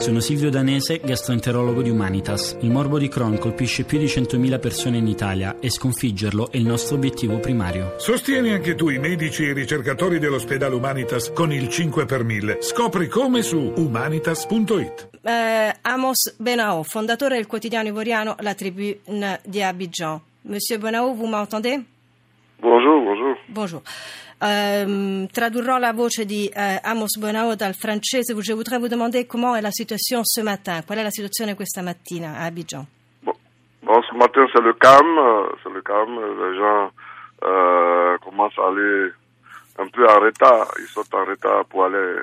Sono Silvio Danese, gastroenterologo di Humanitas. Il morbo di Crohn colpisce più di 100.000 persone in Italia e sconfiggerlo è il nostro obiettivo primario. Sostieni anche tu i medici e i ricercatori dell'ospedale Humanitas con il 5 per 1000. Scopri come su humanitas.it. Eh, Amos Benao, fondatore del quotidiano ivoriano La Tribune di Abidjan. Monsieur Benao, vous m'entendez? Bonjour. Euh, la voce di eh, Amos Bonao dal francese. Je voudrais vous demander comment est la situation ce matin. Qual è la situazione questa mattina a Abidjan? Bon, bon ce matin c'est le calme, c'est le calme. Les gens euh, commencent à aller un peu en retard. Ils sont en retard pour aller euh,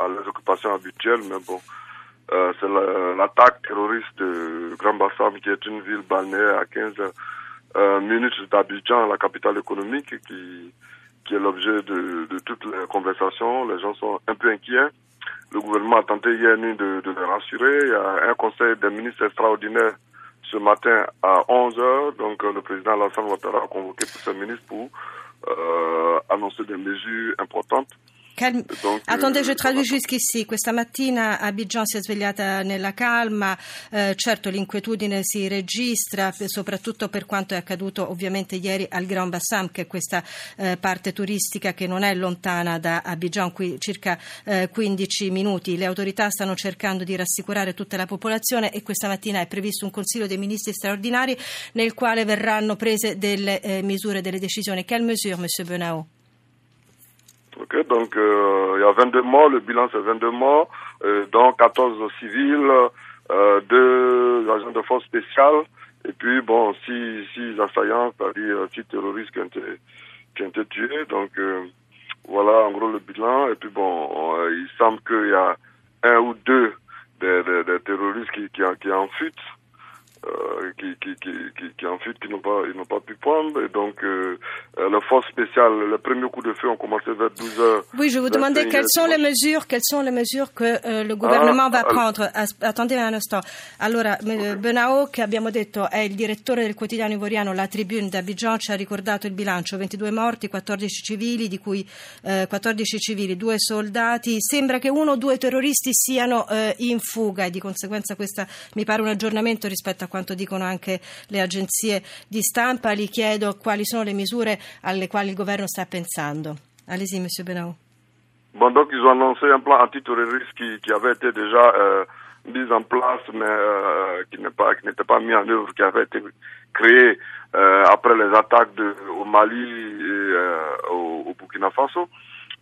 à leurs occupations habituelles, mais bon. Euh, c'est l'attaque terroriste de Grand Bassam, qui est une ville balnéaire à 15 minutes d'Abidjan, la capitale économique, qui qui est l'objet de, de, toutes les conversations. Les gens sont un peu inquiets. Le gouvernement a tenté hier nuit de, de les rassurer. Il y a un conseil des ministres extraordinaire ce matin à 11h. Donc le président Alassane Ouattara a convoqué tous ses ministres pour euh, annoncer des mesures importantes Calmi... Donc, Attendez, je traduis jusqu'ici. Questa mattina Abidjan si è svegliata nella calma, eh, certo l'inquietudine si registra, soprattutto per quanto è accaduto ovviamente ieri al Grand Bassam, che è questa eh, parte turistica che non è lontana da Abidjan, qui circa eh, 15 minuti. Le autorità stanno cercando di rassicurare tutta la popolazione e questa mattina è previsto un Consiglio dei Ministri straordinari nel quale verranno prese delle eh, misure, delle decisioni. Quelle mesure, Monsieur Benao? Ok, donc euh, il y a 22 morts, le bilan c'est 22 morts, euh, dont 14 civils, euh, deux agents de force spéciale, et puis bon, six, six assaillants, c'est-à-dire six terroristes qui ont été, qui ont été tués. Donc voilà en gros le bilan. Et puis bon, il semble qu'il y a un ou deux des, des, des terroristes qui, qui, qui en fuite. Euh, qui, qui, qui, qui, ensuite qui n'ont pas, ils n'ont pas pu prendre. Et donc, euh, euh, la force spéciale, le premier coup de feu ont commencé vers 12 heures. Oui, je vous demandais quelles sont les mesures, quelles sont les mesures que euh, le gouvernement ah, va prendre. As- attendez un instant. Allora, okay. Benao, che abbiamo detto è il direttore del quotidiano ivoriano La Tribune d'Abidjan, ci ha ricordato il bilancio, 22 morti, 14 civili, di cui 14 civili, due soldati. Sembra che uno o due terroristi siano in fuga e di conseguenza questa mi pare un aggiornamento rispetto a quanto dicono anche le agenzie di stampa. Gli chiedo quali sono le misure alle quali il governo sta pensando. Allez-y, Monsieur Benao. Bon, donc ils ont annoncé un plan antiterroriste qui, qui avait été déjà euh, mis en place, mais euh, qui n'était pas, pas mis en œuvre, qui avait été créé euh, après les attaques de, au Mali et au, au Burkina Faso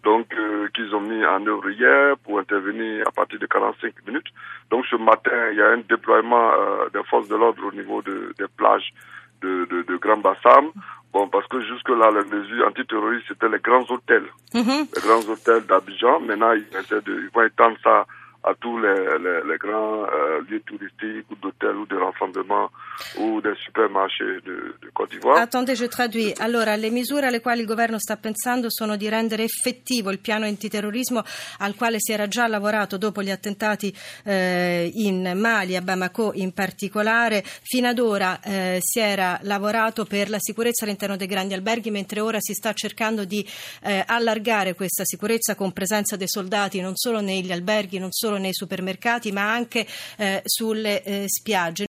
donc euh, qu'ils ont mis en œuvre hier pour intervenir à partir de 45 minutes. Donc ce matin, il y a un déploiement euh, des forces de l'ordre au niveau de, des plages de, de, de Grand Bassam. Bon, parce que jusque-là, les mesures antiterroristes, c'était les grands hôtels. Mm-hmm. Les grands hôtels d'Abidjan. Maintenant, ils, essaient de, ils vont étendre ça à tous les, les, les grands euh, lieux touristiques ou d'hôtels ou de rassemblements o del supermarché de, de Côte d'Ivoire. Attendez, je traduis. Allora, le misure alle quali il governo sta pensando sono di rendere effettivo il piano antiterrorismo al quale si era già lavorato dopo gli attentati eh, in Mali, a Bamako in particolare. Fino ad ora eh, si era lavorato per la sicurezza all'interno dei grandi alberghi, mentre ora si sta cercando di eh, allargare questa sicurezza con presenza dei soldati non solo negli alberghi, non solo nei supermercati, ma anche eh, sulle eh, spiagge.